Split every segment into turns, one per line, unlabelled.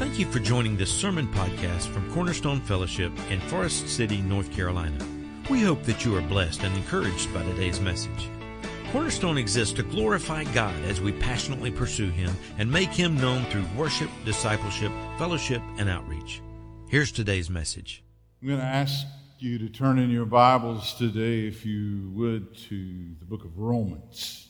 Thank you for joining this sermon podcast from Cornerstone Fellowship in Forest City, North Carolina. We hope that you are blessed and encouraged by today's message. Cornerstone exists to glorify God as we passionately pursue Him and make Him known through worship, discipleship, fellowship, and outreach. Here's today's message.
I'm going to ask you to turn in your Bibles today, if you would, to the book of Romans.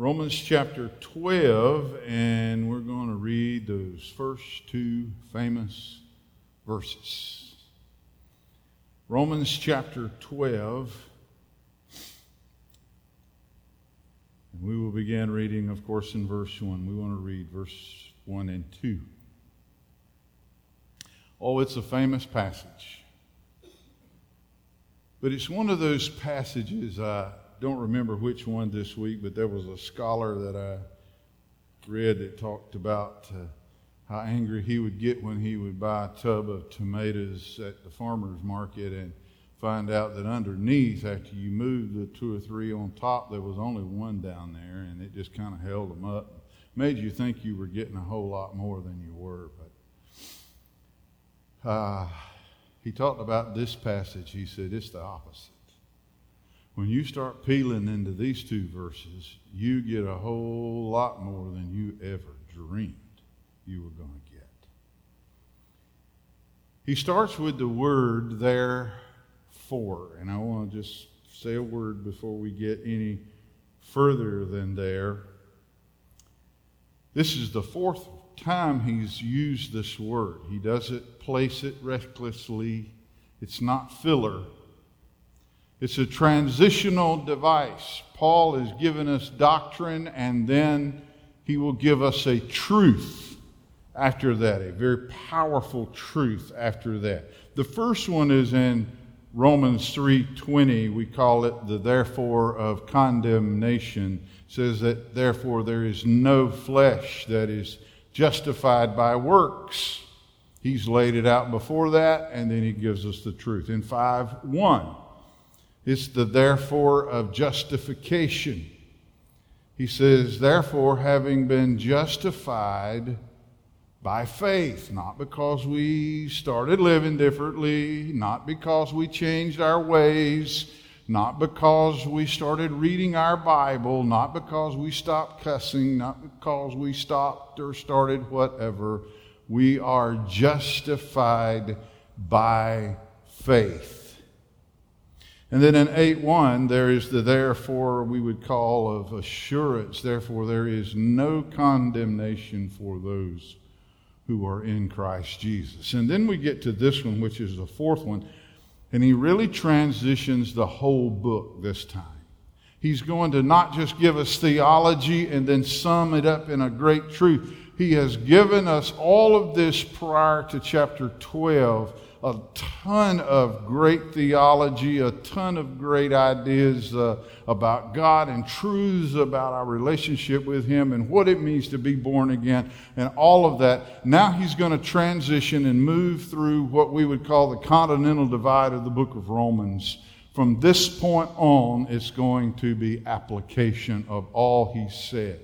Romans chapter 12, and we're going to read those first two famous verses. Romans chapter 12, and we will begin reading, of course, in verse 1. We want to read verse 1 and 2. Oh, it's a famous passage. But it's one of those passages, I don't remember which one this week, but there was a scholar that I read that talked about uh, how angry he would get when he would buy a tub of tomatoes at the farmer's market and find out that underneath, after you moved the two or three on top, there was only one down there, and it just kind of held them up. Made you think you were getting a whole lot more than you were. But uh, he talked about this passage. He said it's the opposite. When you start peeling into these two verses, you get a whole lot more than you ever dreamed you were going to get. He starts with the word therefore, and I want to just say a word before we get any further than there. This is the fourth time he's used this word. He doesn't place it recklessly, it's not filler. It's a transitional device. Paul has given us doctrine, and then he will give us a truth after that, a very powerful truth after that. The first one is in Romans 3:20. We call it the therefore of condemnation. It says that therefore there is no flesh that is justified by works. He's laid it out before that, and then he gives us the truth. In 5 1, it's the therefore of justification. He says, therefore, having been justified by faith, not because we started living differently, not because we changed our ways, not because we started reading our Bible, not because we stopped cussing, not because we stopped or started whatever. We are justified by faith. And then in 8 1, there is the therefore we would call of assurance. Therefore, there is no condemnation for those who are in Christ Jesus. And then we get to this one, which is the fourth one. And he really transitions the whole book this time. He's going to not just give us theology and then sum it up in a great truth. He has given us all of this prior to chapter 12 a ton of great theology, a ton of great ideas uh, about God and truths about our relationship with Him and what it means to be born again and all of that. Now He's going to transition and move through what we would call the continental divide of the book of Romans. From this point on, it's going to be application of all He said.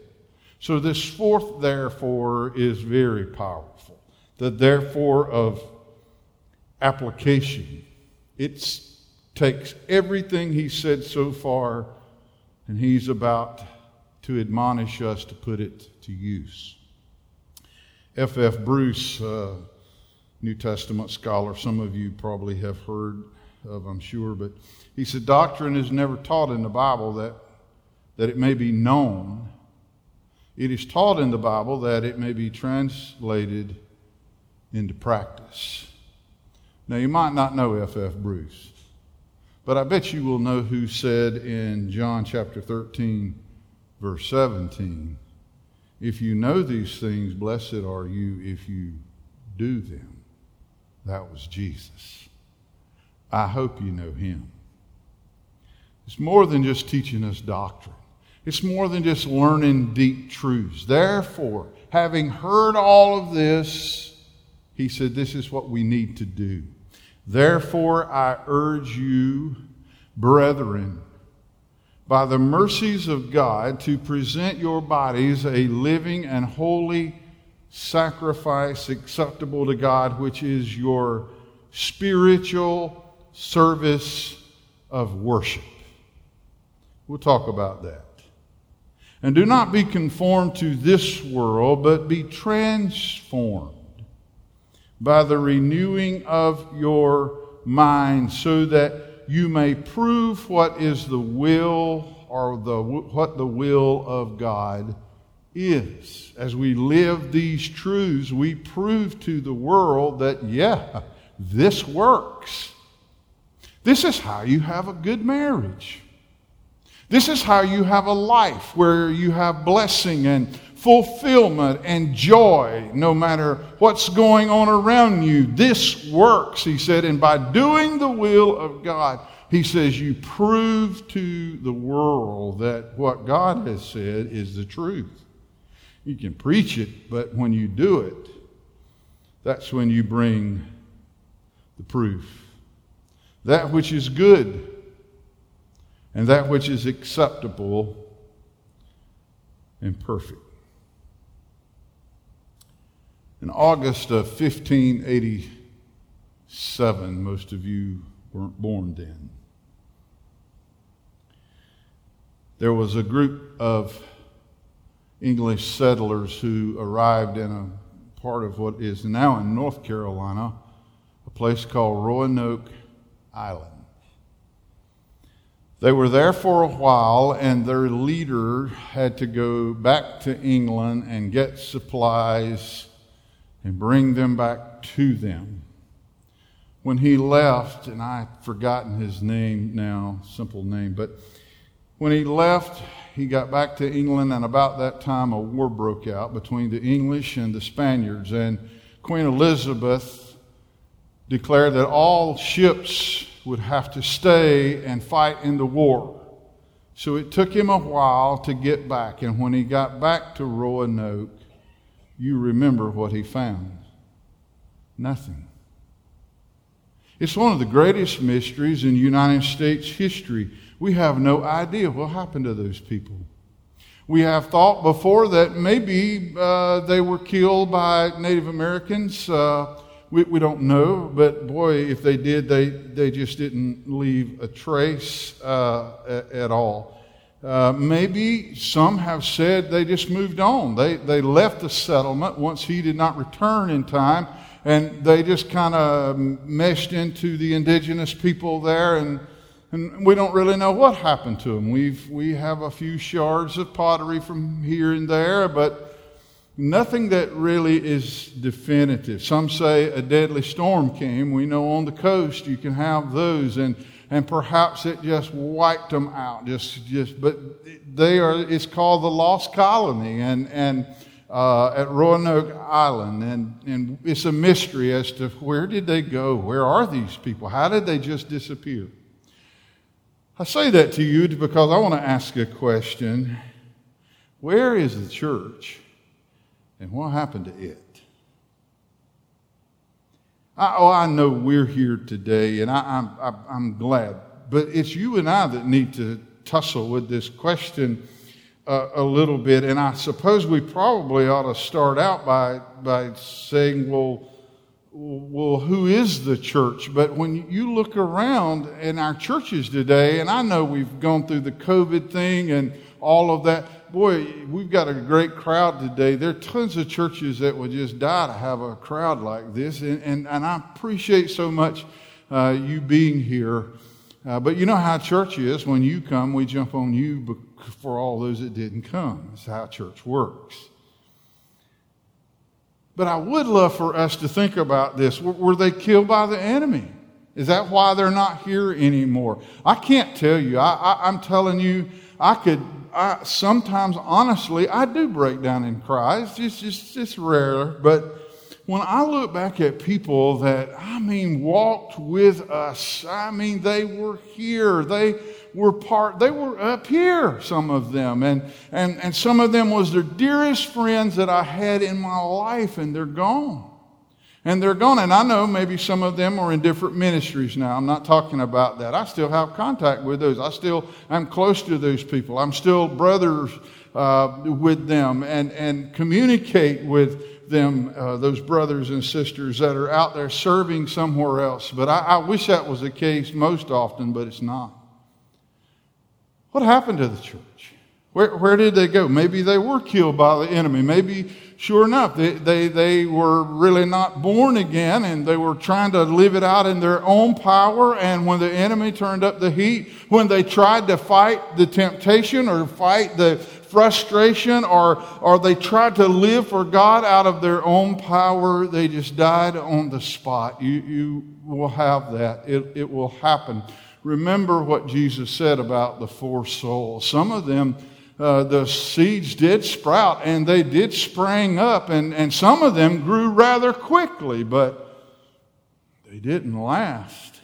So, this fourth therefore is very powerful. The therefore of application. It takes everything he said so far and he's about to admonish us to put it to use. F. F. Bruce, uh, New Testament scholar, some of you probably have heard of, I'm sure, but he said doctrine is never taught in the Bible that, that it may be known. It is taught in the Bible that it may be translated into practice. Now, you might not know F. F. Bruce, but I bet you will know who said in John chapter 13, verse 17, If you know these things, blessed are you if you do them. That was Jesus. I hope you know him. It's more than just teaching us doctrine. It's more than just learning deep truths. Therefore, having heard all of this, he said, This is what we need to do. Therefore, I urge you, brethren, by the mercies of God, to present your bodies a living and holy sacrifice acceptable to God, which is your spiritual service of worship. We'll talk about that. And do not be conformed to this world, but be transformed by the renewing of your mind, so that you may prove what is the will or the, what the will of God is. As we live these truths, we prove to the world that, yeah, this works. This is how you have a good marriage. This is how you have a life where you have blessing and fulfillment and joy no matter what's going on around you. This works, he said, and by doing the will of God, he says, you prove to the world that what God has said is the truth. You can preach it, but when you do it, that's when you bring the proof. That which is good and that which is acceptable and perfect. In August of 1587, most of you weren't born then, there was a group of English settlers who arrived in a part of what is now in North Carolina, a place called Roanoke Island. They were there for a while, and their leader had to go back to England and get supplies and bring them back to them. When he left, and I've forgotten his name now, simple name, but when he left, he got back to England, and about that time, a war broke out between the English and the Spaniards. And Queen Elizabeth declared that all ships would have to stay and fight in the war. So it took him a while to get back. And when he got back to Roanoke, you remember what he found nothing. It's one of the greatest mysteries in United States history. We have no idea what happened to those people. We have thought before that maybe uh, they were killed by Native Americans. Uh, we, we don't know, but boy, if they did, they, they just didn't leave a trace uh, at, at, all. Uh, maybe some have said they just moved on. They, they left the settlement once he did not return in time, and they just kind of meshed into the indigenous people there and and we don't really know what happened to them. We've, we have a few shards of pottery from here and there, but nothing that really is definitive. Some say a deadly storm came. We know on the coast you can have those, and, and perhaps it just wiped them out. Just, just, but they are, it's called the Lost Colony, and, and uh, at Roanoke Island, and, and it's a mystery as to where did they go? Where are these people? How did they just disappear? I say that to you because I want to ask a question. Where is the church and what happened to it? I, oh, I know we're here today and I, am I'm, I'm glad, but it's you and I that need to tussle with this question uh, a little bit. And I suppose we probably ought to start out by, by saying, well, well, who is the church? But when you look around in our churches today, and I know we've gone through the COVID thing and all of that, boy, we've got a great crowd today. There are tons of churches that would just die to have a crowd like this, and, and, and I appreciate so much uh, you being here. Uh, but you know how church is. When you come, we jump on you for all those that didn't come. That's how church works. But I would love for us to think about this. Were they killed by the enemy? Is that why they're not here anymore? I can't tell you. I, am telling you, I could. I, sometimes, honestly, I do break down and cry. It's just, just it's rare. But when I look back at people that I mean walked with us, I mean they were here. They were part, they were up here, some of them. And, and, and some of them was their dearest friends that I had in my life, and they're gone. And they're gone. And I know maybe some of them are in different ministries now. I'm not talking about that. I still have contact with those. I still I'm close to those people. I'm still brothers uh, with them and, and communicate with, them, uh, those brothers and sisters that are out there serving somewhere else. But I, I wish that was the case most often, but it's not. What happened to the church? Where, where did they go? Maybe they were killed by the enemy. Maybe, sure enough, they, they, they were really not born again and they were trying to live it out in their own power. And when the enemy turned up the heat, when they tried to fight the temptation or fight the frustration or, or they tried to live for God out of their own power, they just died on the spot. You, you will have that. It, it will happen. Remember what Jesus said about the four souls. Some of them uh, the seeds did sprout and they did spring up, and, and some of them grew rather quickly, but they didn't last.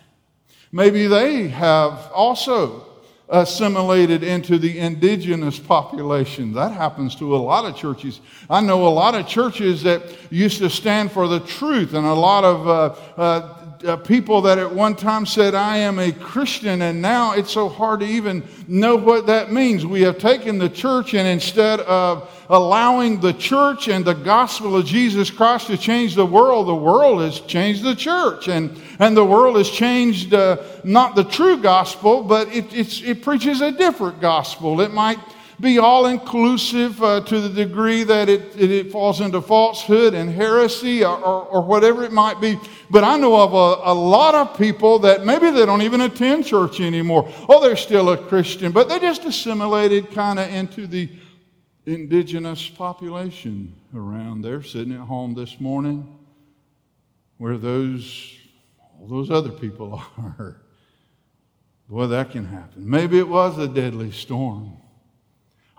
Maybe they have also assimilated into the indigenous population. That happens to a lot of churches. I know a lot of churches that used to stand for the truth, and a lot of uh, uh, uh, people that at one time said, I am a Christian, and now it's so hard to even know what that means. We have taken the church, and instead of allowing the church and the gospel of Jesus Christ to change the world, the world has changed the church. And, and the world has changed uh, not the true gospel, but it, it preaches a different gospel. It might be all inclusive uh, to the degree that it, it, it, falls into falsehood and heresy or, or, or, whatever it might be. But I know of a, a lot of people that maybe they don't even attend church anymore. Oh, they're still a Christian, but they just assimilated kind of into the indigenous population around there, sitting at home this morning where those, all those other people are. Boy, that can happen. Maybe it was a deadly storm.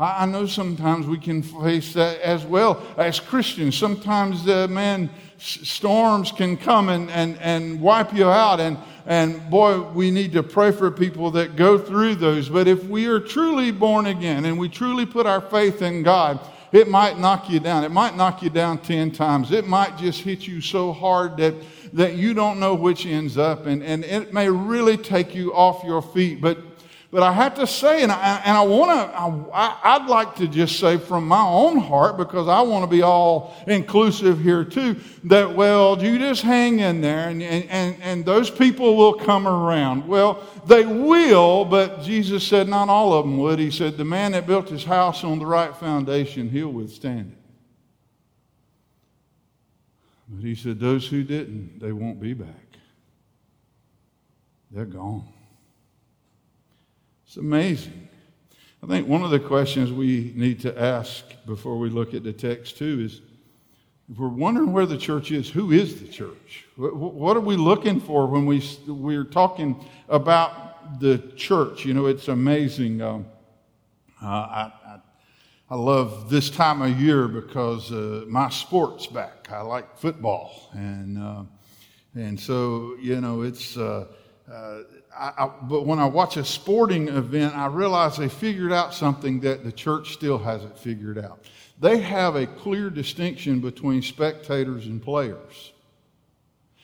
I, know sometimes we can face that as well as Christians. Sometimes, uh, man, storms can come and, and, and wipe you out. And, and boy, we need to pray for people that go through those. But if we are truly born again and we truly put our faith in God, it might knock you down. It might knock you down 10 times. It might just hit you so hard that, that you don't know which ends up. And, and it may really take you off your feet. But but I have to say, and I, and I want to, I, would like to just say from my own heart, because I want to be all inclusive here too, that, well, you just hang in there and, and, and those people will come around. Well, they will, but Jesus said not all of them would. He said, the man that built his house on the right foundation, he'll withstand it. But he said, those who didn't, they won't be back. They're gone. It's amazing. I think one of the questions we need to ask before we look at the text, too, is if we're wondering where the church is, who is the church? What are we looking for when we, we're talking about the church? You know, it's amazing. Um, uh, I, I, I, love this time of year because uh, my sport's back. I like football. And, uh, and so, you know, it's. Uh, uh, I, I, but when I watch a sporting event, I realize they figured out something that the church still hasn't figured out. They have a clear distinction between spectators and players.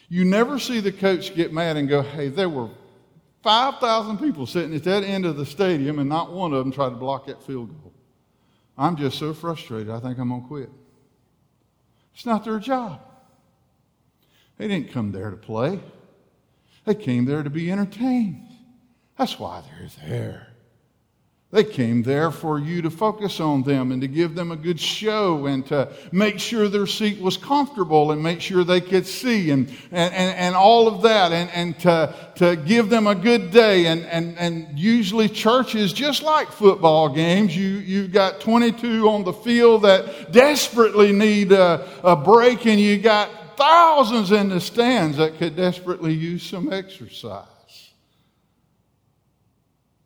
You never see the coach get mad and go, hey, there were 5,000 people sitting at that end of the stadium and not one of them tried to block that field goal. I'm just so frustrated, I think I'm going to quit. It's not their job. They didn't come there to play. They came there to be entertained. That's why they're there. They came there for you to focus on them and to give them a good show and to make sure their seat was comfortable and make sure they could see and, and, and, and all of that and, and to, to give them a good day. And, and, and usually churches, just like football games, you, you've got 22 on the field that desperately need a, a break and you got thousands in the stands that could desperately use some exercise.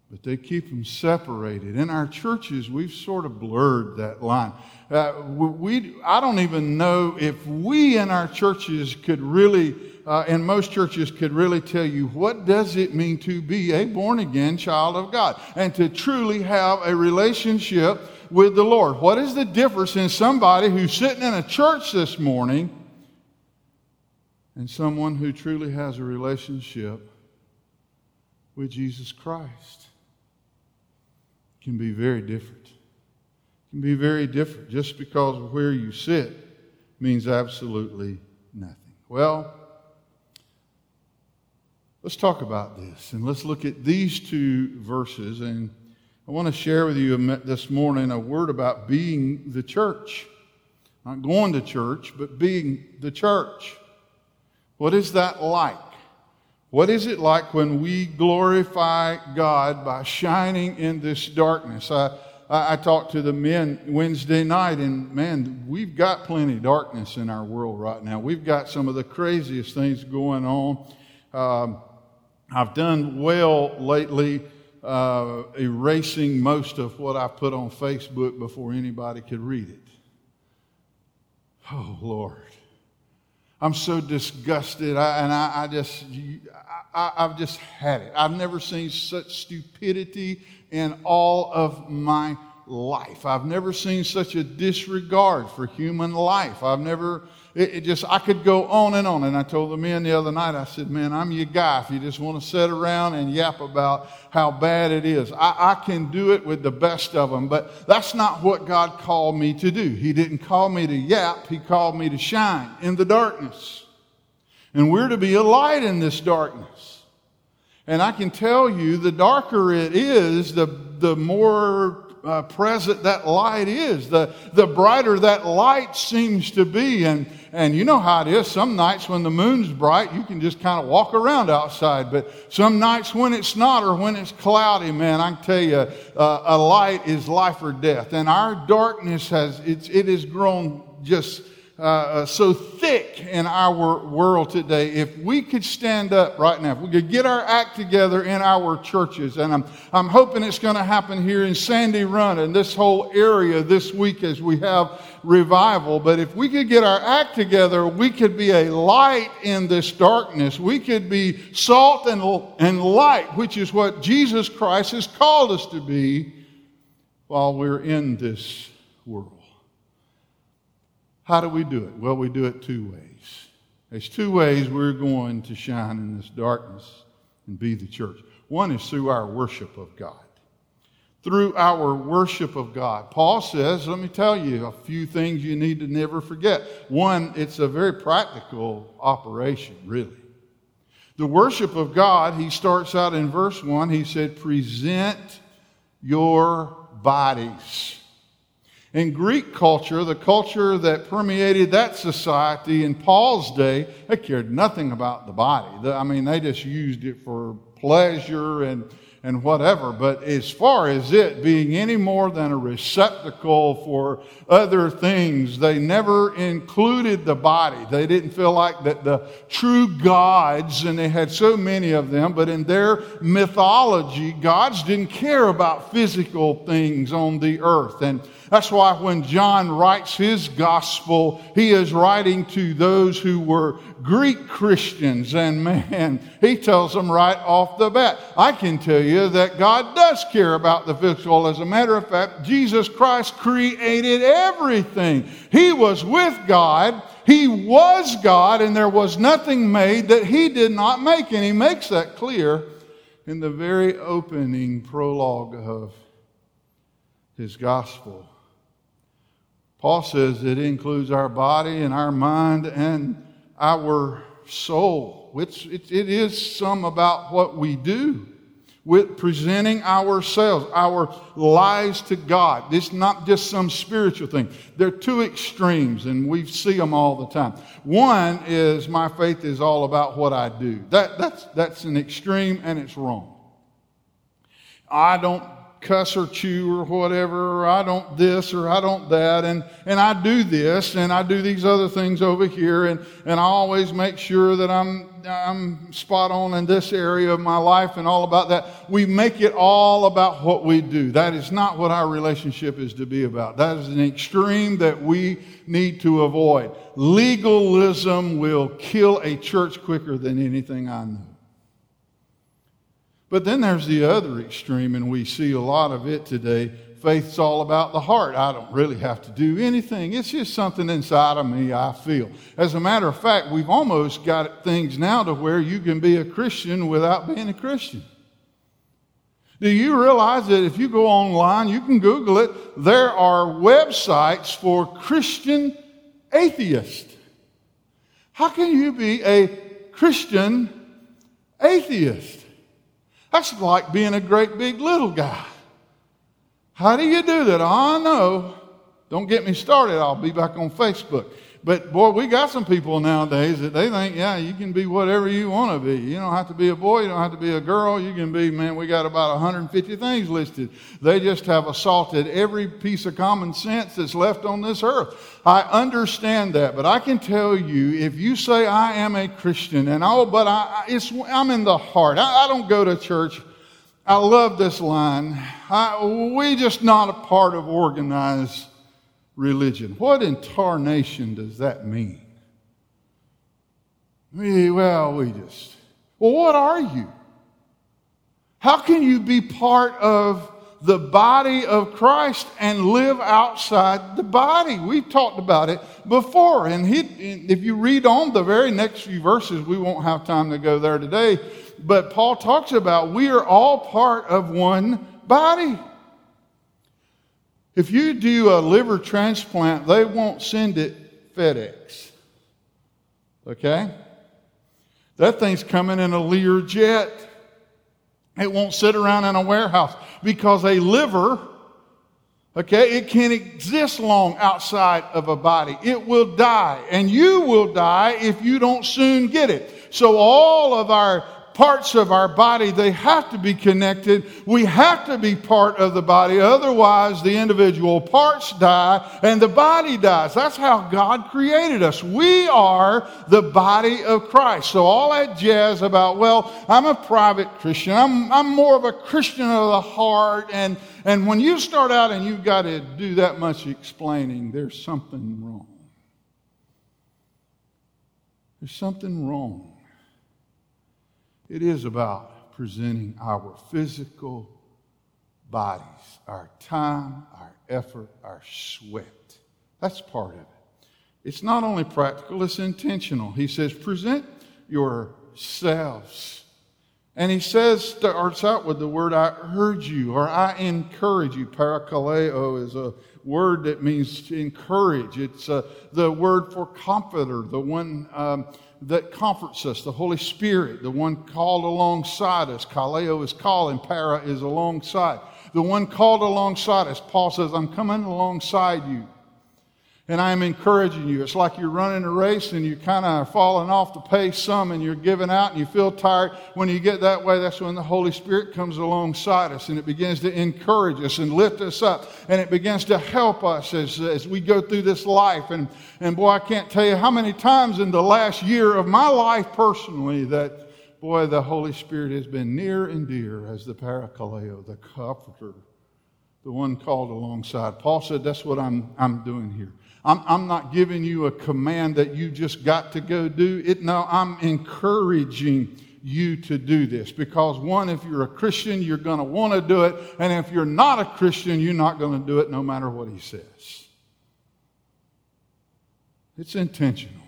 But they keep them separated. In our churches, we've sort of blurred that line. Uh, we, I don't even know if we in our churches could really, uh, in most churches, could really tell you what does it mean to be a born again child of God and to truly have a relationship with the Lord. What is the difference in somebody who's sitting in a church this morning and someone who truly has a relationship with Jesus Christ can be very different. Can be very different just because of where you sit means absolutely nothing. Well, let's talk about this and let's look at these two verses. And I want to share with you this morning a word about being the church. Not going to church, but being the church. What is that like? What is it like when we glorify God by shining in this darkness? I, I, I, talked to the men Wednesday night, and man, we've got plenty of darkness in our world right now. We've got some of the craziest things going on. Um, I've done well lately uh, erasing most of what I put on Facebook before anybody could read it. Oh, Lord. I'm so disgusted, I, and I, I just, I, I've just had it. I've never seen such stupidity in all of my life. I've never seen such a disregard for human life. I've never, it, it, just, I could go on and on. And I told the men the other night, I said, man, I'm your guy. If you just want to sit around and yap about how bad it is, I, I can do it with the best of them. But that's not what God called me to do. He didn't call me to yap, He called me to shine in the darkness. And we're to be a light in this darkness. And I can tell you, the darker it is, the, the more uh, present that light is, the, the brighter that light seems to be. And, and you know how it is. Some nights when the moon's bright, you can just kind of walk around outside. But some nights when it's not or when it's cloudy, man, I can tell you, uh, a light is life or death. And our darkness has, it's, it has grown just uh, so thick in our world today, if we could stand up right now, if we could get our act together in our churches, and I'm, I'm hoping it's going to happen here in Sandy Run and this whole area this week as we have revival. But if we could get our act together, we could be a light in this darkness. We could be salt and, and light, which is what Jesus Christ has called us to be while we're in this world. How do we do it? Well, we do it two ways. There's two ways we're going to shine in this darkness and be the church. One is through our worship of God. Through our worship of God. Paul says, let me tell you a few things you need to never forget. One, it's a very practical operation, really. The worship of God, he starts out in verse 1, he said, present your bodies. In Greek culture, the culture that permeated that society in Paul's day, they cared nothing about the body. I mean, they just used it for pleasure and and whatever. But as far as it being any more than a receptacle for other things, they never included the body. They didn't feel like that the true gods, and they had so many of them, but in their mythology, gods didn't care about physical things on the earth. And that's why when John writes his gospel, he is writing to those who were Greek Christians. And man, he tells them right off the bat, I can tell you that God does care about the physical. As a matter of fact, Jesus Christ created everything. He was with God. He was God, and there was nothing made that he did not make. And he makes that clear in the very opening prologue of his gospel. Paul says it includes our body and our mind and our soul, which it, it is some about what we do with presenting ourselves, our lives to God. It's not just some spiritual thing. There are two extremes, and we see them all the time. One is my faith is all about what I do. That, that's, that's an extreme, and it's wrong. I don't cuss or chew or whatever, or I don't this or I don't that, and, and I do this and I do these other things over here, and, and I always make sure that I'm, I'm spot on in this area of my life and all about that. We make it all about what we do. That is not what our relationship is to be about. That is an extreme that we need to avoid. Legalism will kill a church quicker than anything I know. But then there's the other extreme, and we see a lot of it today. Faith's all about the heart. I don't really have to do anything. It's just something inside of me I feel. As a matter of fact, we've almost got things now to where you can be a Christian without being a Christian. Do you realize that if you go online, you can Google it, there are websites for Christian atheists. How can you be a Christian atheist? That's like being a great big little guy. How do you do that? I know. Don't get me started. I'll be back on Facebook. But boy, we got some people nowadays that they think, yeah, you can be whatever you want to be. You don't have to be a boy. You don't have to be a girl. You can be, man, we got about 150 things listed. They just have assaulted every piece of common sense that's left on this earth. I understand that, but I can tell you, if you say I am a Christian, and oh, but I, it's, I'm in the heart. I, I don't go to church. I love this line. I, we just not a part of organized religion. What in tarnation does that mean? We, well, we just, well, what are you? How can you be part of the body of Christ and live outside the body? We've talked about it before. And he, if you read on the very next few verses, we won't have time to go there today. But Paul talks about we are all part of one body. If you do a liver transplant, they won't send it FedEx. Okay? That thing's coming in a Lear jet. It won't sit around in a warehouse because a liver, okay, it can't exist long outside of a body. It will die, and you will die if you don't soon get it. So all of our parts of our body, they have to be connected. We have to be part of the body. Otherwise, the individual parts die and the body dies. That's how God created us. We are the body of Christ. So all that jazz about, well, I'm a private Christian. I'm, I'm more of a Christian of the heart. And, and when you start out and you've got to do that much explaining, there's something wrong. There's something wrong. It is about presenting our physical bodies, our time, our effort, our sweat. That's part of it. It's not only practical, it's intentional. He says, present yourselves. And he says, starts out with the word, I urge you, or I encourage you. Parakaleo is a word that means to encourage. It's uh, the word for comforter, the one um, that comforts us, the Holy Spirit, the one called alongside us. Kaleo is called and para is alongside. The one called alongside us. Paul says, I'm coming alongside you. And I'm encouraging you. It's like you're running a race and you kind of falling off the pace some and you're giving out and you feel tired. When you get that way, that's when the Holy Spirit comes alongside us and it begins to encourage us and lift us up and it begins to help us as, as we go through this life. And, and boy, I can't tell you how many times in the last year of my life personally that, boy, the Holy Spirit has been near and dear as the parakaleo, the comforter, the one called alongside. Paul said, That's what I'm, I'm doing here. I'm, I'm not giving you a command that you just got to go do it. No, I'm encouraging you to do this because one, if you're a Christian, you're going to want to do it. And if you're not a Christian, you're not going to do it no matter what he says. It's intentional.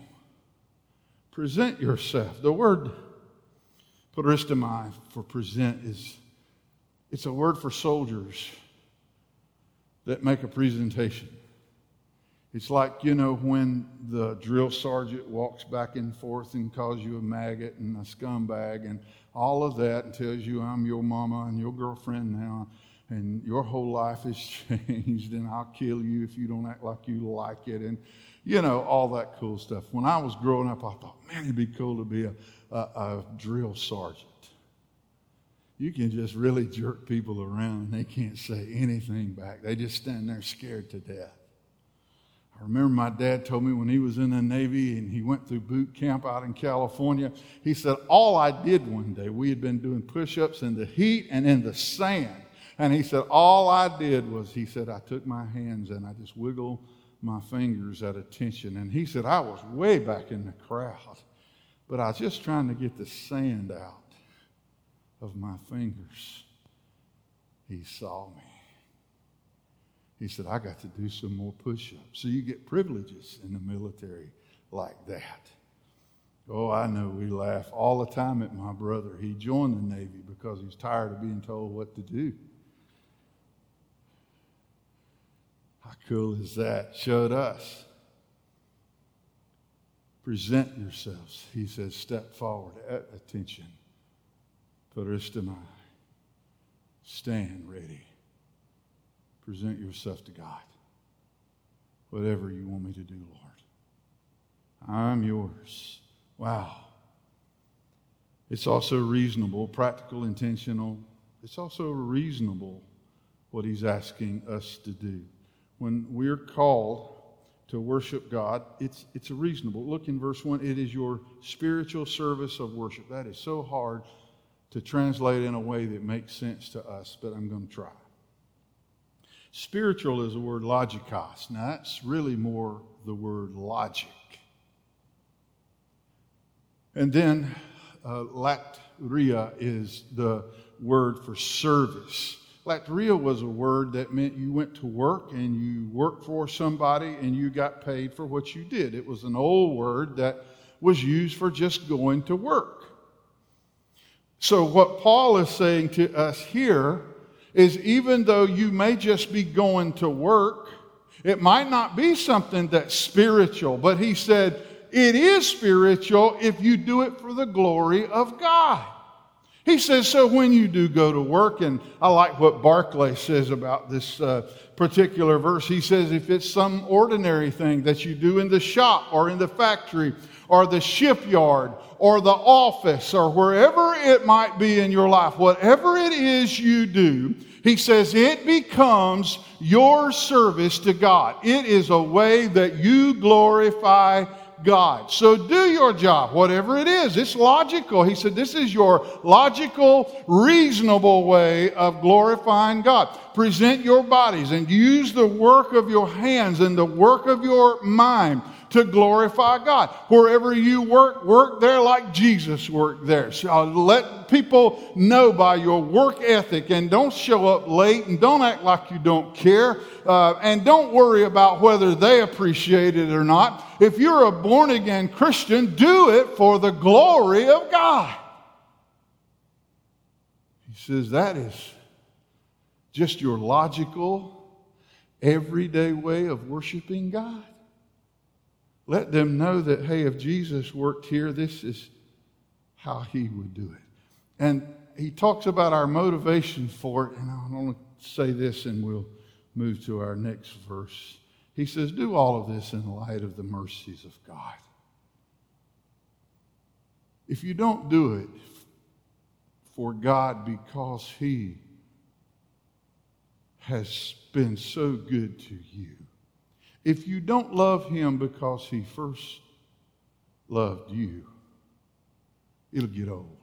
Present yourself. The word peristomai for present is it's a word for soldiers that make a presentation. It's like, you know, when the drill sergeant walks back and forth and calls you a maggot and a scumbag and all of that and tells you I'm your mama and your girlfriend now and your whole life has changed and I'll kill you if you don't act like you like it and, you know, all that cool stuff. When I was growing up, I thought, man, it'd be cool to be a, a, a drill sergeant. You can just really jerk people around and they can't say anything back. They just stand there scared to death. Remember my dad told me when he was in the Navy and he went through boot camp out in California, he said, All I did one day, we had been doing push ups in the heat and in the sand. And he said, All I did was, he said, I took my hands and I just wiggled my fingers at attention. And he said, I was way back in the crowd, but I was just trying to get the sand out of my fingers. He saw me. He said, I got to do some more push ups. So you get privileges in the military like that. Oh, I know we laugh all the time at my brother. He joined the Navy because he's tired of being told what to do. How cool is that? Showed us. Present yourselves. He says, step forward at attention. Paristamai. Stand ready. Present yourself to God. Whatever you want me to do, Lord. I'm yours. Wow. It's also reasonable, practical, intentional. It's also reasonable what he's asking us to do. When we're called to worship God, it's, it's reasonable. Look in verse 1 it is your spiritual service of worship. That is so hard to translate in a way that makes sense to us, but I'm going to try. Spiritual is the word logikos. Now, that's really more the word logic. And then uh, latria is the word for service. Latria was a word that meant you went to work and you worked for somebody and you got paid for what you did. It was an old word that was used for just going to work. So, what Paul is saying to us here is even though you may just be going to work, it might not be something that's spiritual, but he said, it is spiritual if you do it for the glory of God. He says, so when you do go to work, and I like what Barclay says about this uh, particular verse. He says, if it's some ordinary thing that you do in the shop or in the factory or the shipyard or the office or wherever it might be in your life, whatever it is you do, he says it becomes your service to God. It is a way that you glorify God. So do your job, whatever it is. It's logical. He said, This is your logical, reasonable way of glorifying God. Present your bodies and use the work of your hands and the work of your mind to glorify God. Wherever you work, work there like Jesus worked there. So let people know by your work ethic and don't show up late and don't act like you don't care uh, and don't worry about whether they appreciate it or not. If you're a born again Christian, do it for the glory of God. He says that is just your logical, everyday way of worshiping God. Let them know that, hey, if Jesus worked here, this is how he would do it. And he talks about our motivation for it, and I want to say this and we'll move to our next verse. He says, Do all of this in light of the mercies of God. If you don't do it for God because He has been so good to you, if you don't love him because he first loved you, it'll get old.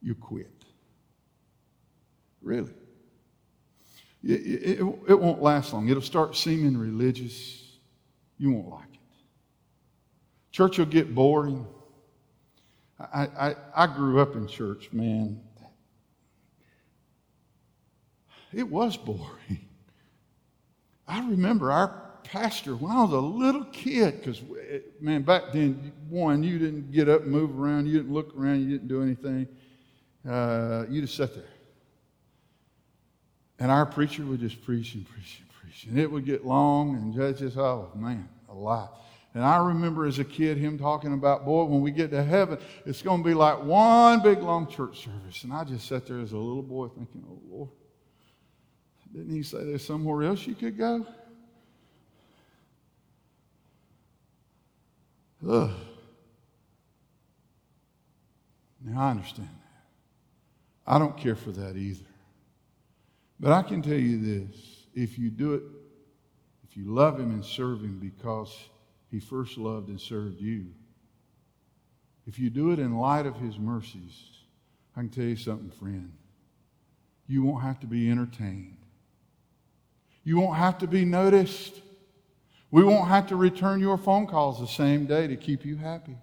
You quit. Really. It, it, it, won't last long. It'll start seeming religious. You won't like it. Church will get boring. I, I, I grew up in church, man. It was boring. I remember our pastor when I was a little kid, because, man, back then, one, you didn't get up and move around, you didn't look around, you didn't do anything. Uh, you just sat there. And our preacher would just preach and preach and preach. And it would get long, and judges, oh, man, a lot. And I remember as a kid him talking about, boy, when we get to heaven, it's going to be like one big long church service. And I just sat there as a little boy thinking, oh, Lord. Didn't he say there's somewhere else you could go? Ugh. Now, I understand that. I don't care for that either. But I can tell you this if you do it, if you love Him and serve Him because He first loved and served you, if you do it in light of His mercies, I can tell you something, friend. You won't have to be entertained. You won't have to be noticed. We won't have to return your phone calls the same day to keep you happy.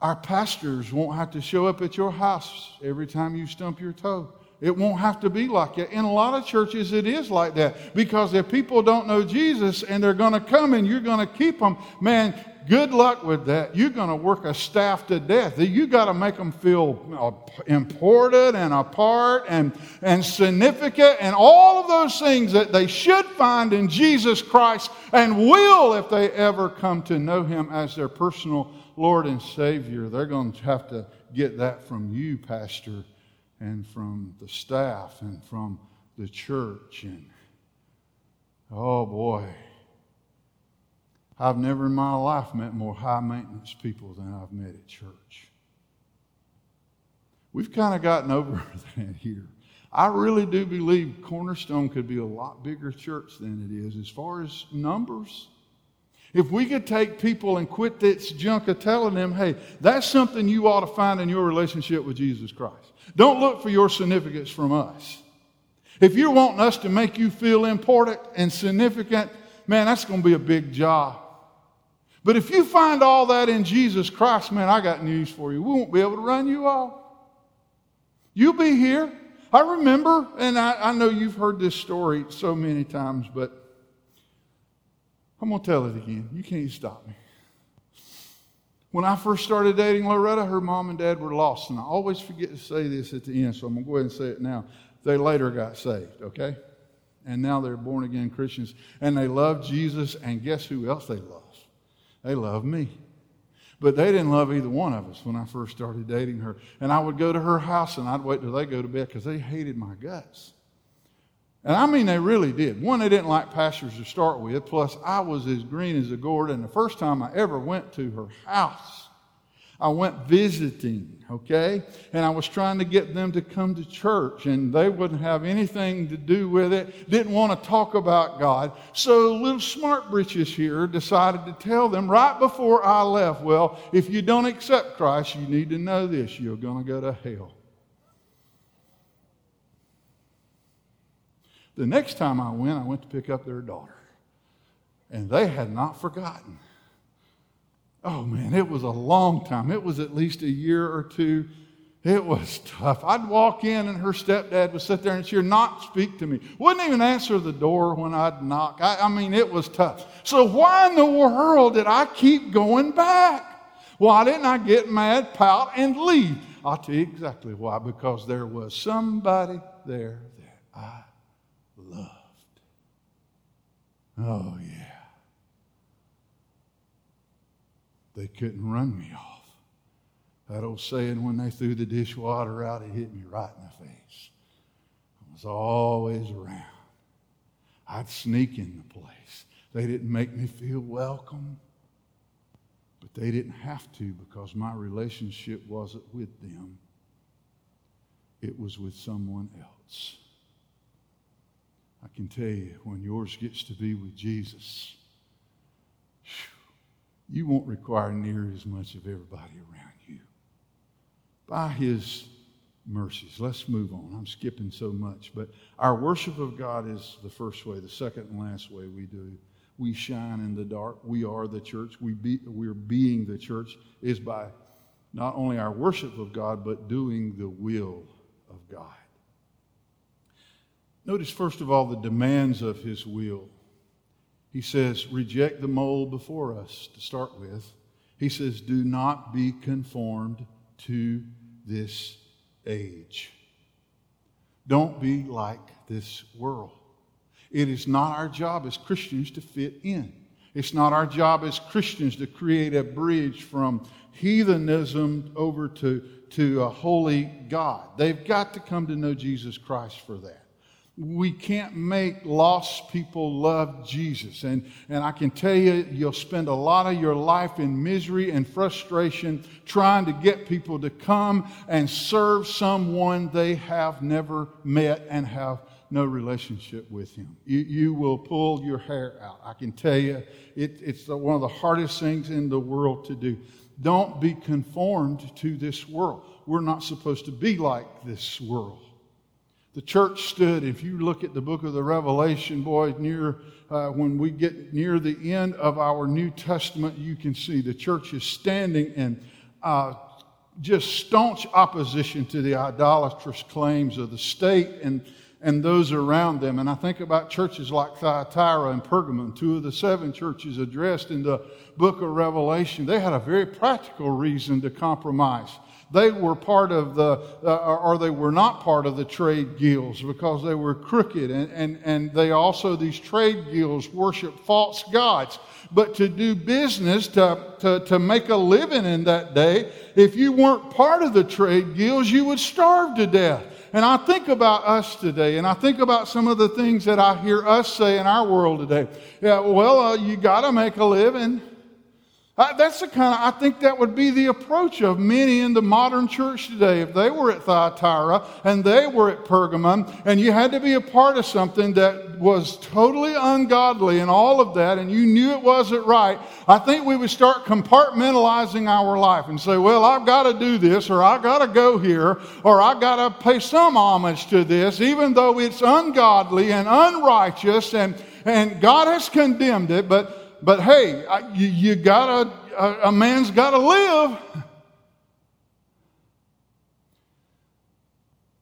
Our pastors won't have to show up at your house every time you stump your toe It won't have to be like that. In a lot of churches, it is like that. Because if people don't know Jesus and they're going to come and you're going to keep them, man, good luck with that. You're going to work a staff to death. You got to make them feel uh, important and apart and, and significant and all of those things that they should find in Jesus Christ and will if they ever come to know Him as their personal Lord and Savior. They're going to have to get that from you, Pastor and from the staff and from the church. And oh boy, I've never in my life met more high maintenance people than I've met at church. We've kind of gotten over that here. I really do believe Cornerstone could be a lot bigger church than it is as far as numbers. If we could take people and quit this junk of telling them, hey, that's something you ought to find in your relationship with Jesus Christ. Don't look for your significance from us. If you're wanting us to make you feel important and significant, man, that's going to be a big job. But if you find all that in Jesus Christ, man, I got news for you. We won't be able to run you off. You'll be here. I remember, and I, I know you've heard this story so many times, but I'm going to tell it again. You can't stop me. When I first started dating Loretta, her mom and dad were lost. And I always forget to say this at the end, so I'm going to go ahead and say it now. They later got saved, okay? And now they're born again Christians. And they love Jesus. And guess who else they love? They love me. But they didn't love either one of us when I first started dating her. And I would go to her house and I'd wait till they go to bed because they hated my guts. And I mean, they really did. One, they didn't like pastors to start with, plus, I was as green as a gourd. And the first time I ever went to her house, I went visiting, okay? And I was trying to get them to come to church, and they wouldn't have anything to do with it, didn't want to talk about God. So, little smart britches here decided to tell them right before I left well, if you don't accept Christ, you need to know this you're going to go to hell. The next time I went, I went to pick up their daughter. And they had not forgotten. Oh man, it was a long time. It was at least a year or two. It was tough. I'd walk in and her stepdad would sit there and she'd not speak to me. Wouldn't even answer the door when I'd knock. I, I mean, it was tough. So why in the world did I keep going back? Why didn't I get mad, pout, and leave? I'll tell you exactly why. Because there was somebody there that I loved. Oh, yeah. They couldn't run me off. That old saying, when they threw the dishwater out, it hit me right in the face. I was always around. I'd sneak in the place. They didn't make me feel welcome, but they didn't have to because my relationship wasn't with them, it was with someone else. I can tell you, when yours gets to be with Jesus, you won't require near as much of everybody around you. By His mercies. Let's move on. I'm skipping so much, but our worship of God is the first way. The second and last way we do. We shine in the dark. We are the church. We be, we're being the church is by not only our worship of God, but doing the will of God. Notice, first of all, the demands of His will. He says, reject the mold before us to start with. He says, do not be conformed to this age. Don't be like this world. It is not our job as Christians to fit in. It's not our job as Christians to create a bridge from heathenism over to, to a holy God. They've got to come to know Jesus Christ for that we can't make lost people love Jesus. And, and I can tell you, you'll spend a lot of your life in misery and frustration trying to get people to come and serve someone they have never met and have no relationship with him. You, you will pull your hair out. I can tell you, it, it's the, one of the hardest things in the world to do. Don't be conformed to this world. We're not supposed to be like this world. The church stood, if you look at the book of the Revelation, boy, near uh, when we get near the end of our New Testament, you can see the church is standing in uh, just staunch opposition to the idolatrous claims of the state and, and those around them. And I think about churches like Thyatira and Pergamum, two of the seven churches addressed in the book of Revelation. They had a very practical reason to compromise they were part of the, uh, or they were not part of the trade guilds because they were crooked. And, and, and they also, these trade guilds, worship false gods. But to do business, to, to, to make a living in that day, if you weren't part of the trade guilds, you would starve to death. And I think about us today, and I think about some of the things that I hear us say in our world today. Yeah, well, uh, you got to make a living. That's the kind of, I think that would be the approach of many in the modern church today. If they were at Thyatira and they were at Pergamum and you had to be a part of something that was totally ungodly and all of that, and you knew it wasn't right, I think we would start compartmentalizing our life and say, well, I've got to do this, or I've got to go here, or I've got to pay some homage to this, even though it's ungodly and unrighteous, and, and God has condemned it, but but hey, I, you, you gotta, a, a man's gotta live.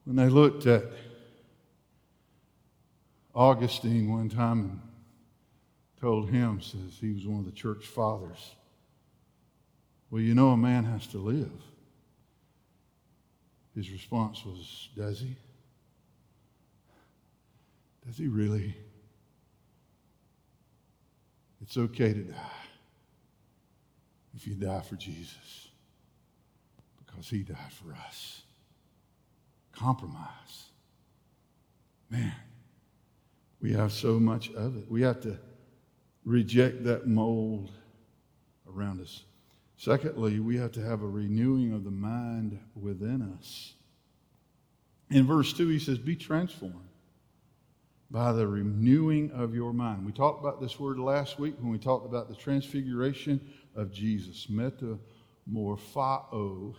When they looked at Augustine one time and told him, says he was one of the church fathers, well, you know, a man has to live. His response was, Does he? Does he really? It's okay to die if you die for Jesus because he died for us. Compromise. Man, we have so much of it. We have to reject that mold around us. Secondly, we have to have a renewing of the mind within us. In verse 2, he says, Be transformed by the renewing of your mind. We talked about this word last week when we talked about the transfiguration of Jesus. Metamorpho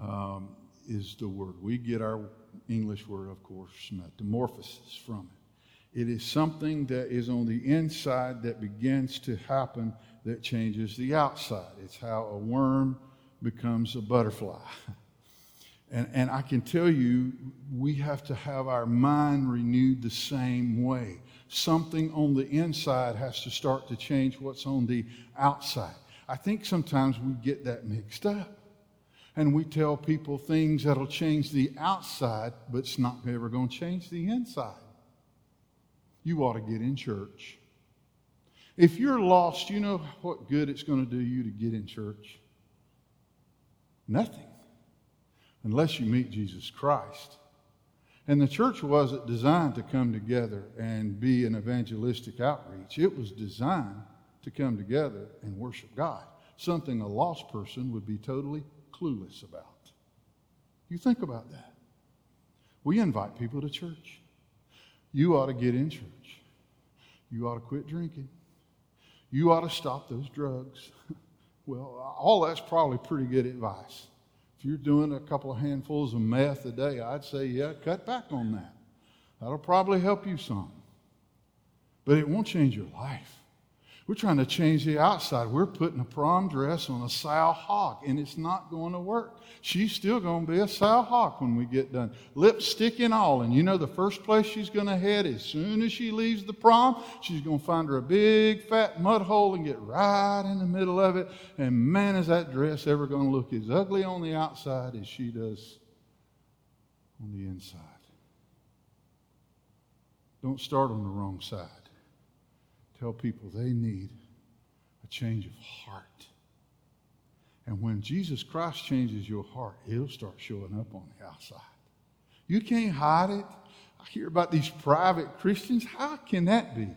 um, is the word. We get our English word, of course, metamorphosis from it. It is something that is on the inside that begins to happen that changes the outside. It's how a worm becomes a butterfly. And, and I can tell you, we have to have our mind renewed the same way. Something on the inside has to start to change what's on the outside. I think sometimes we get that mixed up. And we tell people things that'll change the outside, but it's not ever going to change the inside. You ought to get in church. If you're lost, you know what good it's going to do you to get in church? Nothing unless you meet Jesus Christ. And the church wasn't designed to come together and be an evangelistic outreach. It was designed to come together and worship God, something a lost person would be totally clueless about. You think about that. We invite people to church. You ought to get in church. You ought to quit drinking. You ought to stop those drugs. well, all that's probably pretty good advice. If you're doing a couple of handfuls of meth a day, I'd say, yeah, cut back on that. That'll probably help you some. But it won't change your life. We're trying to change the outside. We're putting a prom dress on a sow hawk, and it's not going to work. She's still going to be a sow hawk when we get done. Lipstick and all. And you know the first place she's going to head as soon as she leaves the prom, she's going to find her a big fat mud hole and get right in the middle of it. And man, is that dress ever going to look as ugly on the outside as she does on the inside. Don't start on the wrong side tell people they need a change of heart. And when Jesus Christ changes your heart, it'll start showing up on the outside. You can't hide it. I hear about these private Christians. How can that be?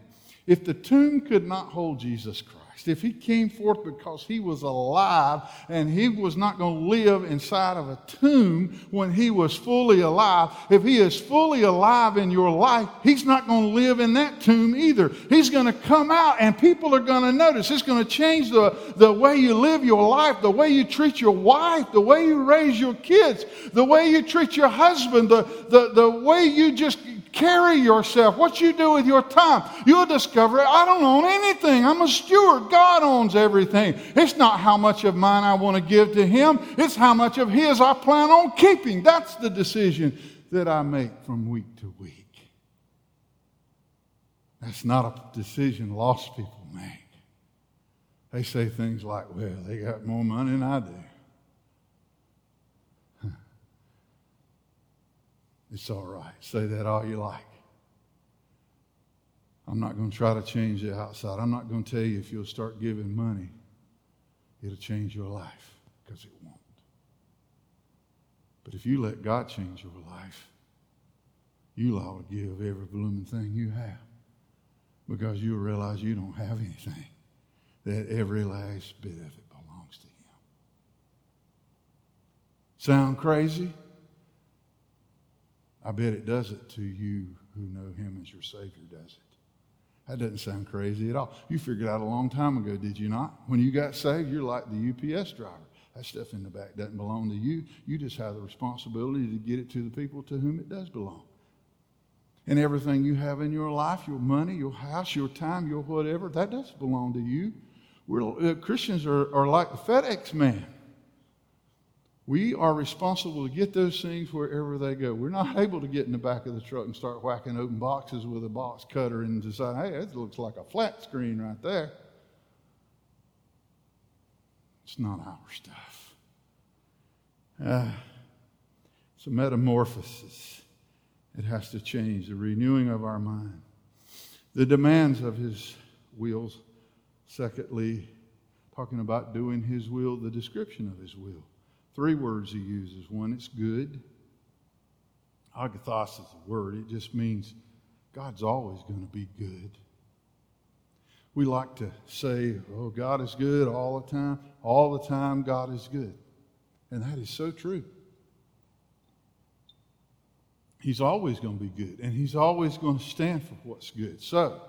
If the tomb could not hold Jesus Christ, if he came forth because he was alive and he was not going to live inside of a tomb when he was fully alive, if he is fully alive in your life, he's not going to live in that tomb either. He's going to come out and people are going to notice. It's going to change the, the way you live your life, the way you treat your wife, the way you raise your kids, the way you treat your husband, the, the, the way you just carry yourself, what you do with your time, you'll discover I don't own anything. I'm a steward. God owns everything. It's not how much of mine I want to give to Him, it's how much of His I plan on keeping. That's the decision that I make from week to week. That's not a decision lost people make. They say things like, well, they got more money than I do. It's all right. Say that all you like. I'm not going to try to change the outside. I'm not going to tell you if you'll start giving money, it'll change your life, because it won't. But if you let God change your life, you'll to give every blooming thing you have because you'll realize you don't have anything, that every last bit of it belongs to Him. Sound crazy? I bet it does it to you who know Him as your Savior, does it? That doesn't sound crazy at all. You figured out a long time ago, did you not? When you got saved, you're like the UPS driver. That stuff in the back doesn't belong to you. You just have the responsibility to get it to the people to whom it does belong. And everything you have in your life, your money, your house, your time, your whatever, that does belong to you. We're, uh, Christians are, are like the FedEx man. We are responsible to get those things wherever they go. We're not able to get in the back of the truck and start whacking open boxes with a box cutter and decide, hey, that looks like a flat screen right there. It's not our stuff. Uh, it's a metamorphosis. It has to change, the renewing of our mind. The demands of his wills. Secondly, talking about doing his will, the description of his will. Three words he uses. One, it's good. Agathos is a word, it just means God's always going to be good. We like to say, oh, God is good all the time. All the time, God is good. And that is so true. He's always going to be good, and He's always going to stand for what's good. So,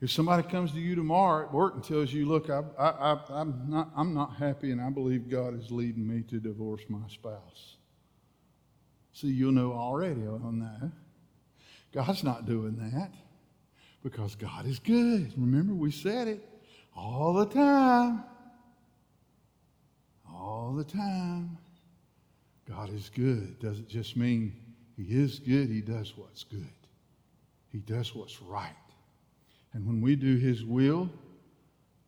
if somebody comes to you tomorrow at work and tells you, look, I, am not, I'm not happy and I believe God is leading me to divorce my spouse. See, you'll know already on that. God's not doing that because God is good. Remember, we said it all the time. All the time. God is good. Doesn't just mean He is good? He does what's good, He does what's right. And when we do His will,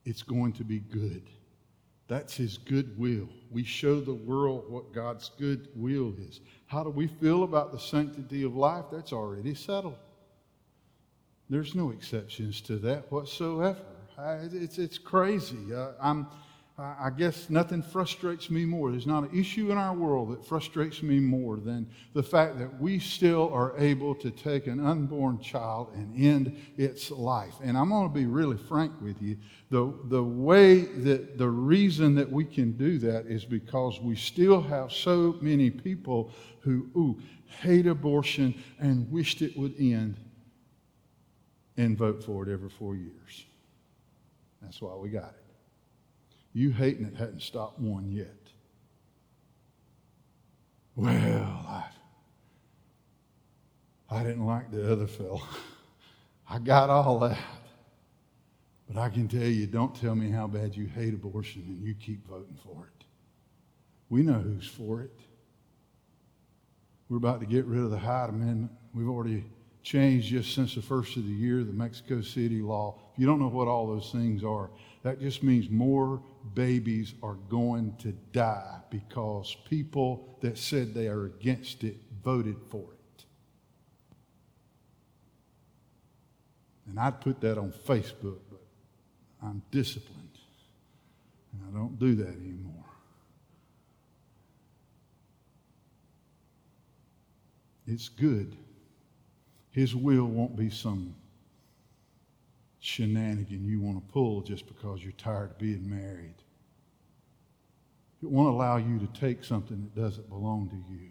it's going to be good. That's His good will. We show the world what God's good will is. How do we feel about the sanctity of life? That's already settled. There's no exceptions to that whatsoever. it's, it's crazy. Uh, I'm, I guess nothing frustrates me more. There's not an issue in our world that frustrates me more than the fact that we still are able to take an unborn child and end its life. And I'm going to be really frank with you. The, the way that the reason that we can do that is because we still have so many people who, ooh, hate abortion and wished it would end and vote for it every four years. That's why we got it. You hating it hadn't stopped one yet. Well, I, I didn't like the other fellow. I got all that. But I can tell you, don't tell me how bad you hate abortion and you keep voting for it. We know who's for it. We're about to get rid of the Hyde Amendment. We've already changed just since the first of the year the Mexico City law. If you don't know what all those things are, that just means more babies are going to die because people that said they are against it voted for it. And I'd put that on Facebook, but I'm disciplined. And I don't do that anymore. It's good. His will won't be some shenanigan you want to pull just because you're tired of being married. It won't allow you to take something that doesn't belong to you.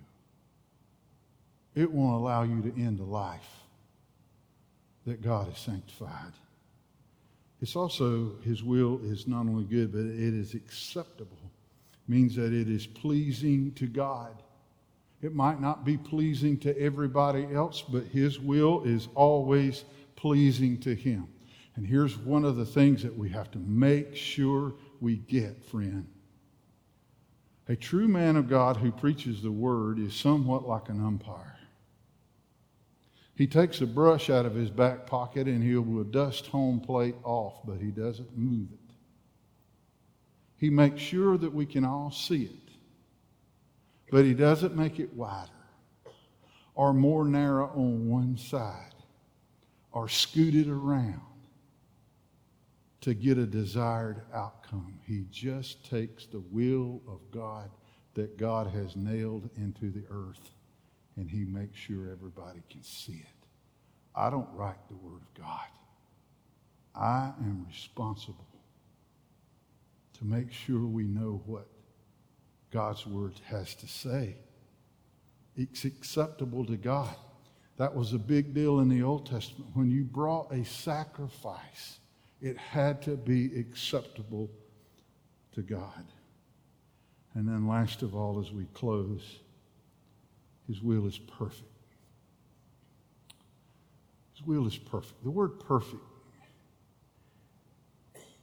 It won't allow you to end a life that God has sanctified. It's also, His will is not only good, but it is acceptable. It means that it is pleasing to God. It might not be pleasing to everybody else, but His will is always pleasing to Him. And here's one of the things that we have to make sure we get, friend. A true man of God who preaches the word is somewhat like an umpire. He takes a brush out of his back pocket and he will dust home plate off, but he doesn't move it. He makes sure that we can all see it, but he doesn't make it wider or more narrow on one side or scoot it around to get a desired outcome. He just takes the will of God that God has nailed into the earth and he makes sure everybody can see it. I don't write the Word of God. I am responsible to make sure we know what God's Word has to say. It's acceptable to God. That was a big deal in the Old Testament. When you brought a sacrifice, it had to be acceptable to God. And then, last of all, as we close, His will is perfect. His will is perfect. The word perfect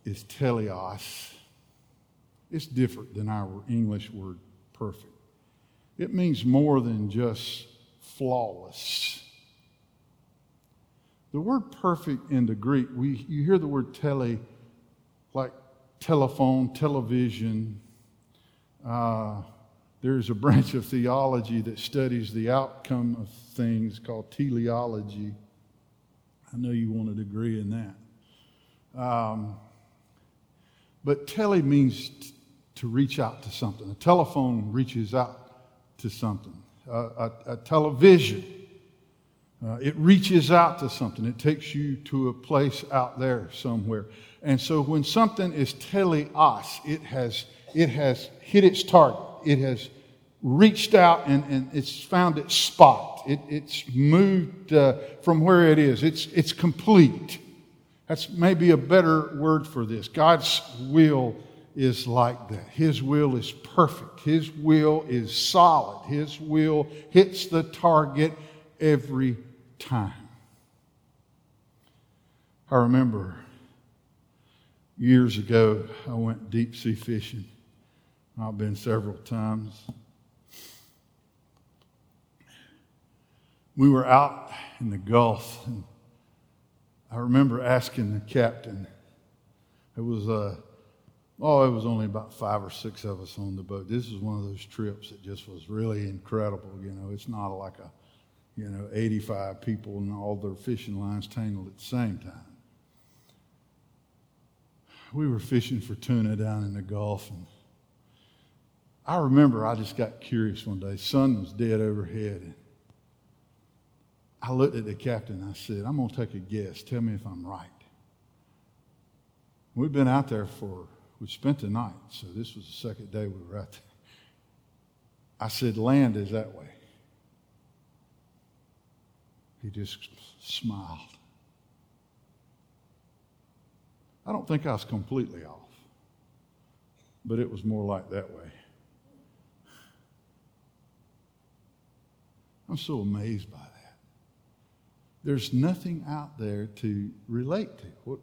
is teleos. It's different than our English word perfect. It means more than just flawless. The word perfect in the Greek, we, you hear the word tele, like telephone, television. Uh, there's a branch of theology that studies the outcome of things called teleology. I know you want a degree in that. Um, but tele means t- to reach out to something. A telephone reaches out to something. Uh, a, a, television, uh, it reaches out to something. It takes you to a place out there somewhere. And so when something is teleos, it has, it has hit its target. It has reached out and, and it's found its spot. It, it's moved uh, from where it is. It's, it's complete. That's maybe a better word for this. God's will is like that. His will is perfect. His will is solid. His will hits the target every time. I remember years ago, I went deep sea fishing. I've been several times. we were out in the Gulf, and I remember asking the captain. It was uh, oh, it was only about five or six of us on the boat. This is one of those trips that just was really incredible. You know, it's not like a you know 85 people and all their fishing lines tangled at the same time. We were fishing for tuna down in the Gulf, and I remember I just got curious one day. Sun was dead overhead. And I looked at the captain I said, I'm going to take a guess. Tell me if I'm right. We'd been out there for, we spent the night, so this was the second day we were out there. I said, land is that way. He just smiled. I don't think I was completely off, but it was more like that way. I'm so amazed by that. There's nothing out there to relate to. What?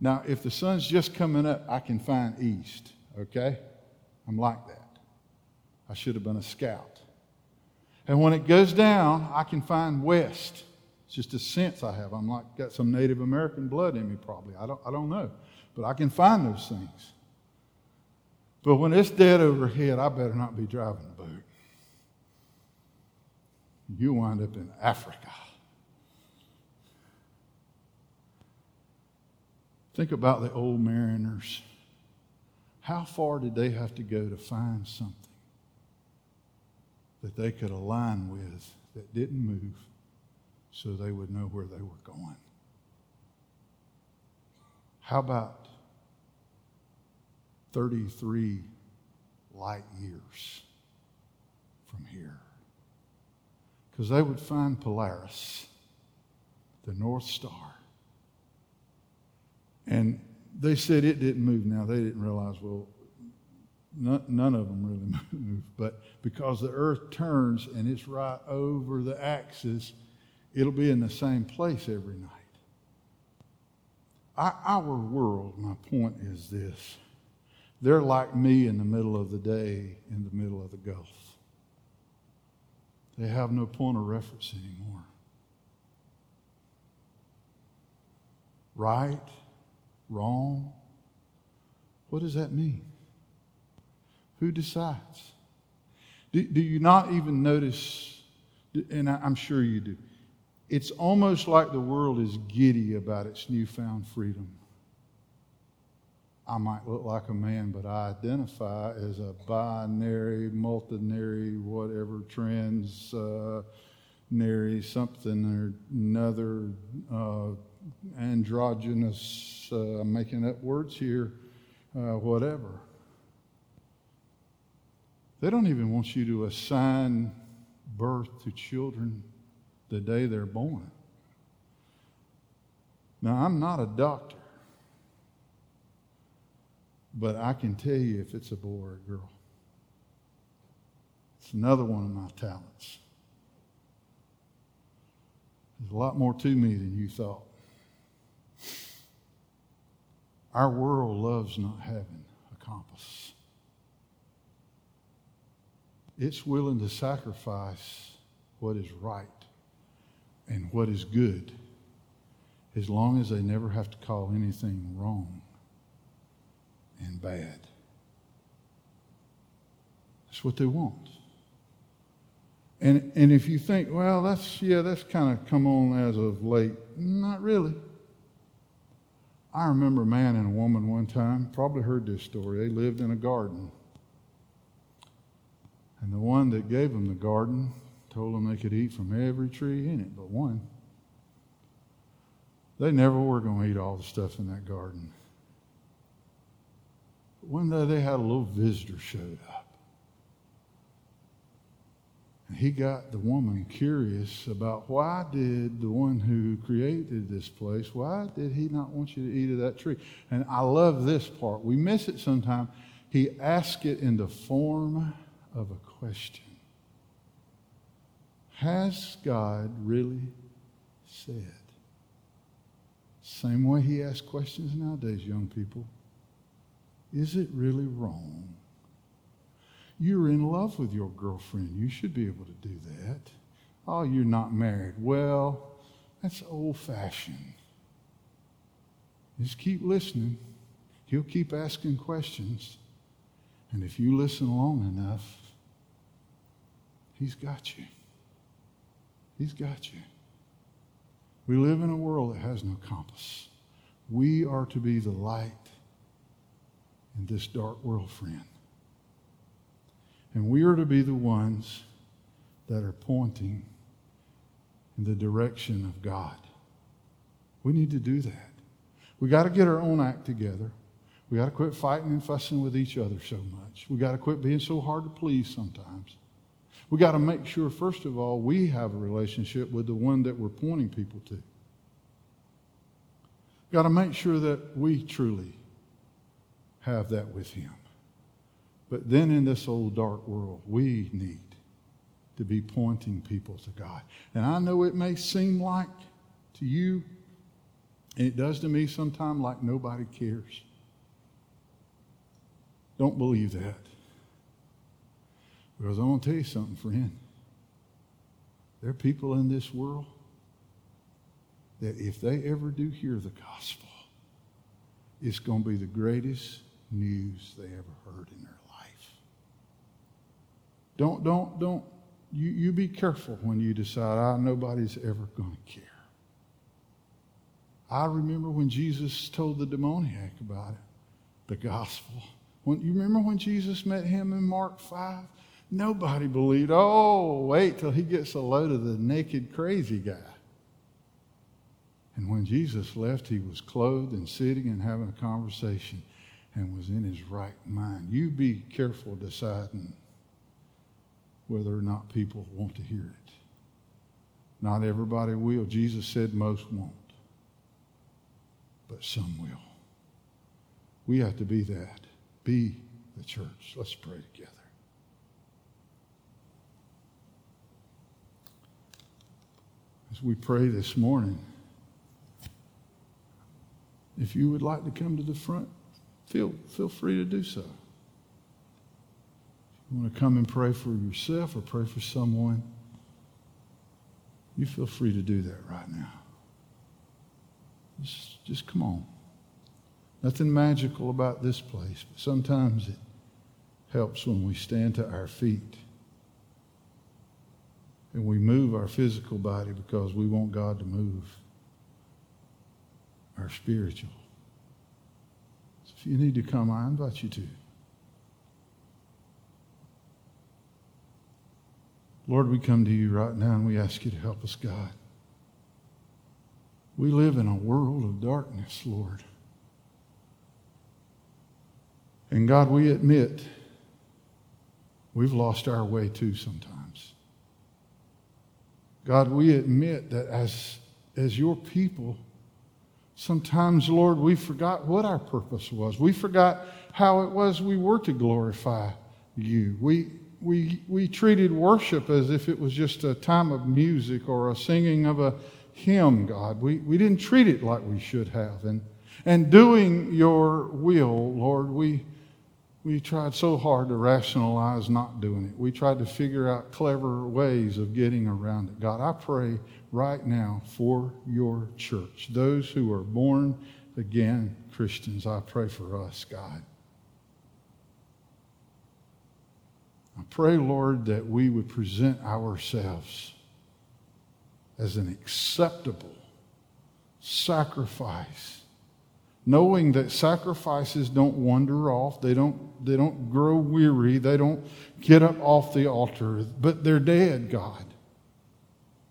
Now, if the sun's just coming up, I can find east, okay? I'm like that. I should have been a scout. And when it goes down, I can find west. It's just a sense I have. I'm like, got some Native American blood in me, probably. I don't, I don't know. But I can find those things. But when it's dead overhead, I better not be driving the boat. You wind up in Africa. Think about the old mariners. How far did they have to go to find something that they could align with that didn't move so they would know where they were going? How about 33 light years from here? Because they would find Polaris, the North Star, and they said it didn't move now. They didn't realize, well, none of them really move, but because the earth turns and it's right over the axis, it'll be in the same place every night. Our world, my point is this they're like me in the middle of the day, in the middle of the Gulf. They have no point of reference anymore. Right, wrong, what does that mean? Who decides? Do, do you not even notice, and I, I'm sure you do, it's almost like the world is giddy about its newfound freedom. I might look like a man, but I identify as a binary, multinary, whatever, trans, uh, nary something or another, uh, androgynous, uh, I'm making up words here, uh, whatever. They don't even want you to assign birth to children the day they're born. Now, I'm not a doctor, but I can tell you if it's a boy or a girl. It's another one of my talents. There's a lot more to me than you thought. Our world loves not having a compass it's willing to sacrifice what is right and what is good as long as they never have to call anything wrong and bad. That's what they want. And, and if you think, well, that's, yeah, that's kind of come on as of late, not really. I remember a man and a woman one time, probably heard this story. They lived in a garden. And the one that gave them the garden told them they could eat from every tree in it but one. They never were going to eat all the stuff in that garden. But one day they had a little visitor showed up. And he got the woman curious about why did the one who created this place, why did he not want you to eat of that tree? And I love this part. We miss it sometimes. He asked it in the form of a question Has God really said? Same way he asks questions nowadays, young people. Is it really wrong? You're in love with your girlfriend. You should be able to do that. Oh, you're not married. Well, that's old fashioned. Just keep listening. He'll keep asking questions. And if you listen long enough, He's got you. He's got you. We live in a world that has no compass. We are to be the light in this dark world, friend. And we are to be the ones that are pointing in the direction of God. We need to do that. We got to get our own act together. We got to quit fighting and fussing with each other so much. We got to quit being so hard to please sometimes. We got to make sure, first of all, we have a relationship with the one that we're pointing people to. Got to make sure that we truly have that with Him. But then in this old dark world, we need to be pointing people to God. And I know it may seem like to you, and it does to me sometimes, like nobody cares. Don't believe that. Because I want to tell you something, friend. There are people in this world that if they ever do hear the gospel, it's going to be the greatest news they ever heard in their life. Don't, don't, don't, you, you be careful when you decide, ah, nobody's ever going to care. I remember when Jesus told the demoniac about it, the gospel. When, you remember when Jesus met him in Mark 5? Nobody believed. Oh, wait till he gets a load of the naked, crazy guy. And when Jesus left, he was clothed and sitting and having a conversation and was in his right mind. You be careful deciding whether or not people want to hear it. Not everybody will. Jesus said most won't, but some will. We have to be that. Be the church. Let's pray together. As we pray this morning, if you would like to come to the front, feel, feel free to do so. If you want to come and pray for yourself or pray for someone, you feel free to do that right now. Just, just come on. Nothing magical about this place, but sometimes it helps when we stand to our feet and we move our physical body because we want God to move our spiritual. So if you need to come, I invite you to. Lord, we come to you right now and we ask you to help us, God. We live in a world of darkness, Lord. And God, we admit we've lost our way too sometimes. God, we admit that as, as your people, sometimes, Lord, we forgot what our purpose was. We forgot how it was we were to glorify you. We, we, we treated worship as if it was just a time of music or a singing of a hymn, God. We, we didn't treat it like we should have. And, and doing your will, Lord, we, we tried so hard to rationalize not doing it. We tried to figure out clever ways of getting around it. God, I pray right now for your church, those who are born again Christians. I pray for us, God. I pray, Lord, that we would present ourselves as an acceptable sacrifice, knowing that sacrifices don't wander off, they don't, they don't grow weary, they don't get up off the altar, but they're dead, God.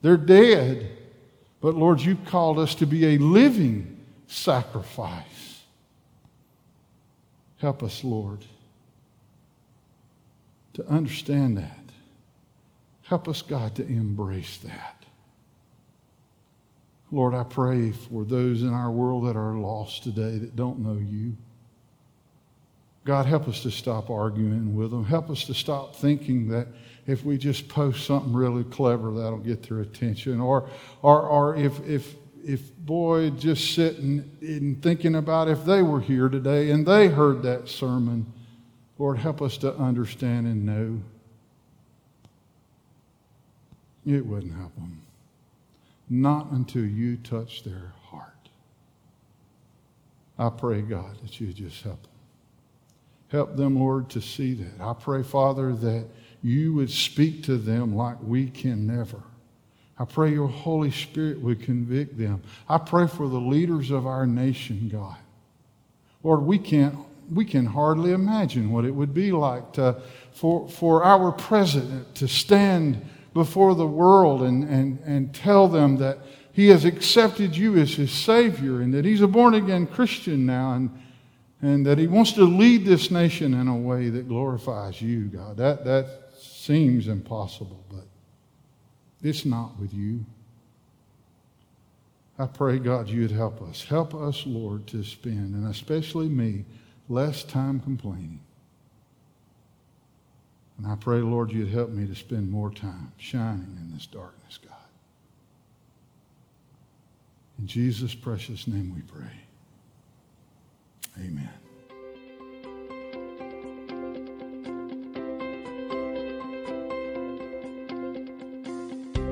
They're dead. But Lord, you've called us to be a living sacrifice. Help us, Lord to understand that. Help us, God, to embrace that. Lord, I pray for those in our world that are lost today that don't know you. God, help us to stop arguing with them. Help us to stop thinking that if we just post something really clever, that'll get their attention. Or, or, or if, if, if boy, just sitting and thinking about if they were here today and they heard that sermon, Lord, help us to understand and know. It wouldn't them. Not until you touch their heart. I pray, God, that you just help them. Help them, Lord, to see that. I pray, Father, that you would speak to them like we can never. I pray your Holy Spirit would convict them. I pray for the leaders of our nation, God. Lord, we can't we can hardly imagine what it would be like to, for, for our president to stand before the world and, and, and tell them that he has accepted you as his Savior and that he's a born again Christian now and, and that he wants to lead this nation in a way that glorifies you, God. That, that seems impossible, but it's not with you. I pray, God, you'd help us. Help us, Lord, to spend, and especially me, less time complaining. And I pray, Lord, you'd help me to spend more time shining in this darkness, God. In Jesus' precious name we pray. Amen.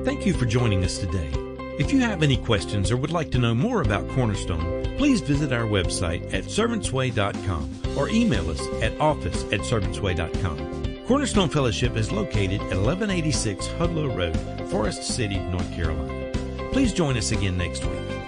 Thank you for joining us today. If you have any questions or would like to know more about Cornerstone, please visit our website at servantsway.com or email us at office at servantsway.com. Cornerstone Fellowship is located at 1186 Hudlow Road, Forest City, North Carolina. Please join us again next week.